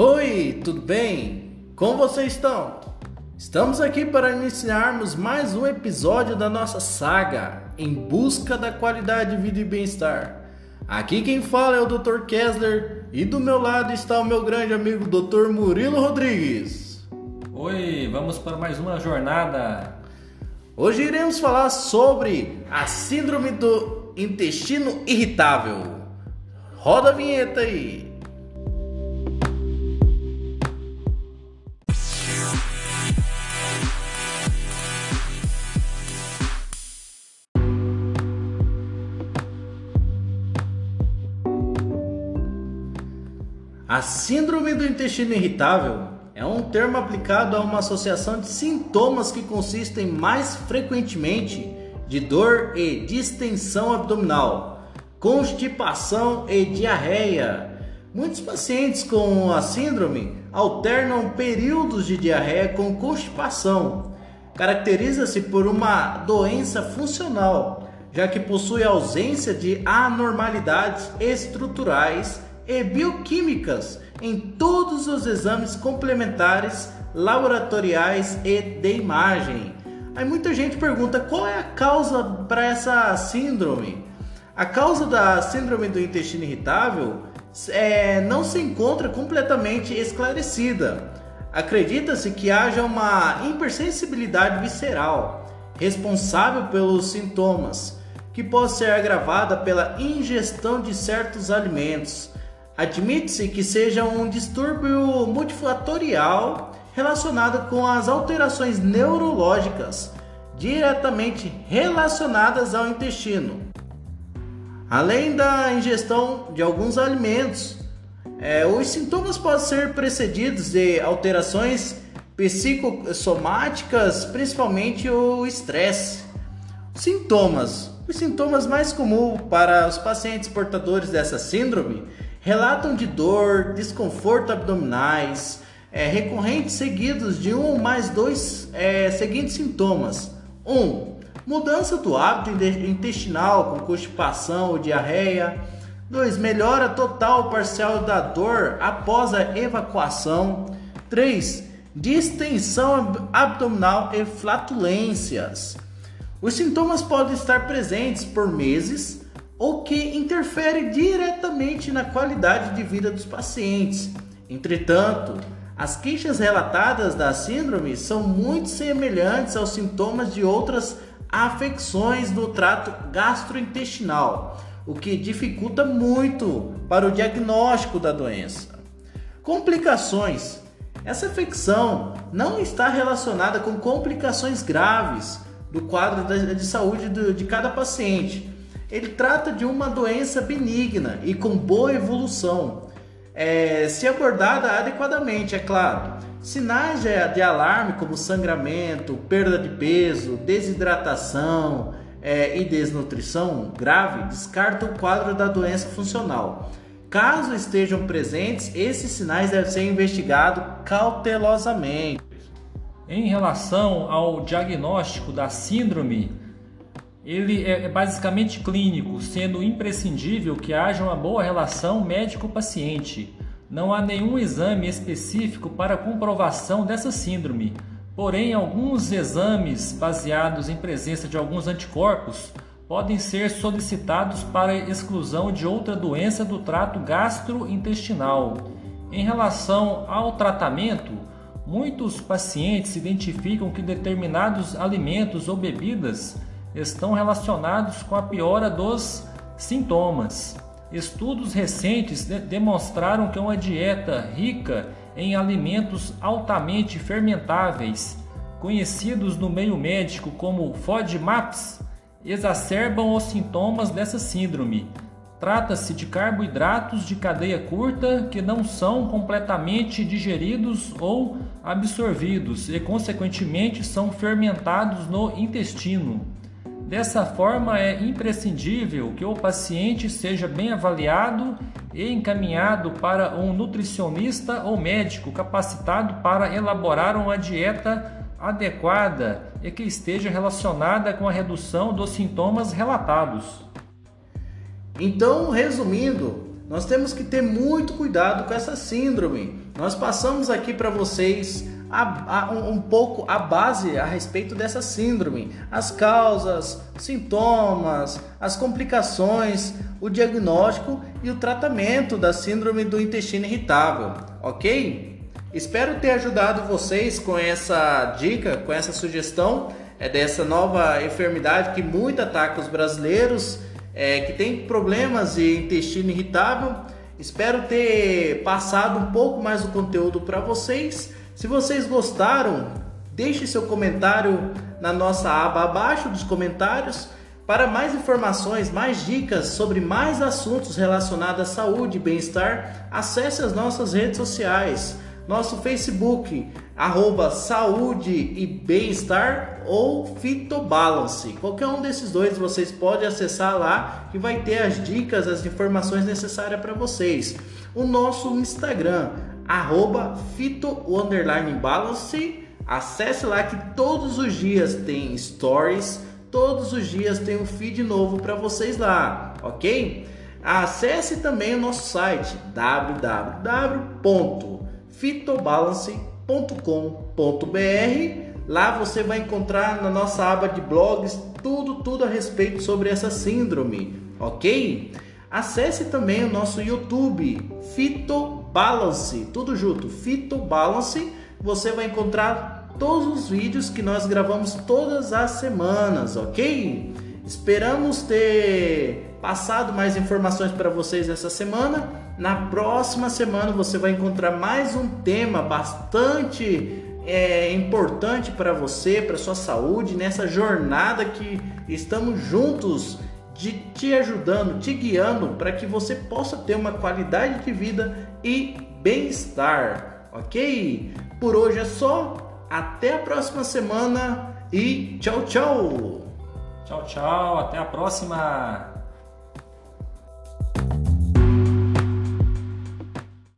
Oi, tudo bem? Como vocês estão? Estamos aqui para iniciarmos mais um episódio da nossa saga em busca da qualidade de vida e bem-estar. Aqui quem fala é o Dr. Kessler e do meu lado está o meu grande amigo Dr. Murilo Rodrigues. Oi, vamos para mais uma jornada. Hoje iremos falar sobre a síndrome do intestino irritável. Roda a vinheta aí. A síndrome do intestino irritável é um termo aplicado a uma associação de sintomas que consistem mais frequentemente de dor e distensão abdominal, constipação e diarreia. Muitos pacientes com a síndrome alternam períodos de diarreia com constipação. Caracteriza-se por uma doença funcional, já que possui ausência de anormalidades estruturais e bioquímicas em todos os exames complementares, laboratoriais e de imagem. Aí muita gente pergunta qual é a causa para essa síndrome. A causa da síndrome do intestino irritável é, não se encontra completamente esclarecida. Acredita-se que haja uma hipersensibilidade visceral responsável pelos sintomas, que pode ser agravada pela ingestão de certos alimentos, Admite-se que seja um distúrbio multifatorial relacionado com as alterações neurológicas diretamente relacionadas ao intestino. Além da ingestão de alguns alimentos, é, os sintomas podem ser precedidos de alterações psicossomáticas, principalmente o estresse. Sintomas: os sintomas mais comuns para os pacientes portadores dessa síndrome relatam de dor, desconforto abdominais, é, recorrentes seguidos de um ou mais dois é, seguintes sintomas. 1. Um, mudança do hábito intestinal com constipação ou diarreia. 2. Melhora total ou parcial da dor após a evacuação. 3. Distensão abdominal e flatulências. Os sintomas podem estar presentes por meses ou que interfere diretamente na qualidade de vida dos pacientes. Entretanto, as queixas relatadas da síndrome são muito semelhantes aos sintomas de outras afecções do trato gastrointestinal, o que dificulta muito para o diagnóstico da doença. Complicações: essa afecção não está relacionada com complicações graves do quadro de saúde de cada paciente ele trata de uma doença benigna e com boa evolução, é, se abordada adequadamente, é claro. Sinais de, alarme como sangramento, perda de peso, desidratação é, e desnutrição grave descartam o quadro da doença funcional. Caso estejam presentes, esses sinais devem ser investigados cautelosamente. Em relação ao diagnóstico da síndrome ele é, é basicamente clínico, sendo imprescindível que haja uma boa relação médico-paciente. Não há nenhum exame específico para comprovação dessa síndrome, porém, alguns exames baseados em presença de alguns anticorpos podem ser solicitados para exclusão de outra doença do trato gastrointestinal. Em relação ao tratamento, muitos pacientes identificam que determinados alimentos ou bebidas estão relacionados com a piora dos sintomas. Estudos recentes de demonstraram que uma dieta rica em alimentos altamente fermentáveis, conhecidos no meio médico como FODMAPs, exacerbam os sintomas dessa síndrome. Trata-se de carboidratos de cadeia curta que não são completamente digeridos ou absorvidos e, consequentemente, são fermentados no intestino. Dessa forma, é imprescindível que o paciente seja bem avaliado e encaminhado para um nutricionista ou médico capacitado para elaborar uma dieta adequada e que esteja relacionada com a redução dos sintomas relatados. Então, resumindo, Nós temos que ter muito cuidado com essa síndrome. Nós passamos aqui para vocês a, a, um, pouco a base a respeito dessa síndrome, as causas, sintomas, as complicações, o diagnóstico e o tratamento da síndrome do intestino irritável, ok? Espero ter ajudado vocês com essa dica, com essa sugestão é, dessa nova enfermidade que muito ataca os brasileiros é, que tem problemas de intestino irritável. Espero ter passado um pouco mais o conteúdo para vocês. Se vocês gostaram, deixe seu comentário na nossa aba abaixo dos comentários. Para mais informações, mais dicas sobre mais assuntos relacionados à saúde e bem-estar, acesse as nossas redes sociais nosso Facebook, arroba saúde e bem-estar ou Fitobalance. Qualquer um desses dois vocês podem acessar lá que vai ter as dicas, as informações necessárias para vocês. O nosso Instagram, arroba Fito Balance. Acesse lá que todos os dias tem stories, todos os dias tem um feed novo para vocês lá, ok? Acesse também o nosso site www fitobalance.com.br. Lá você vai encontrar na nossa aba de blogs tudo, tudo a respeito sobre essa síndrome, ok? Acesse também o nosso YouTube, Fitobalance, tudo junto, Fitobalance. Você vai encontrar todos os vídeos que nós gravamos todas as semanas, ok? Esperamos ter passado mais informações para vocês essa semana. Na próxima semana você vai encontrar mais um tema bastante é, importante para você, para sua saúde, nessa jornada que estamos juntos de te ajudando, te guiando para que você possa ter uma qualidade de vida e bem-estar, ok? Por hoje é só, até a próxima semana e tchau, tchau! Tchau, tchau, até a próxima!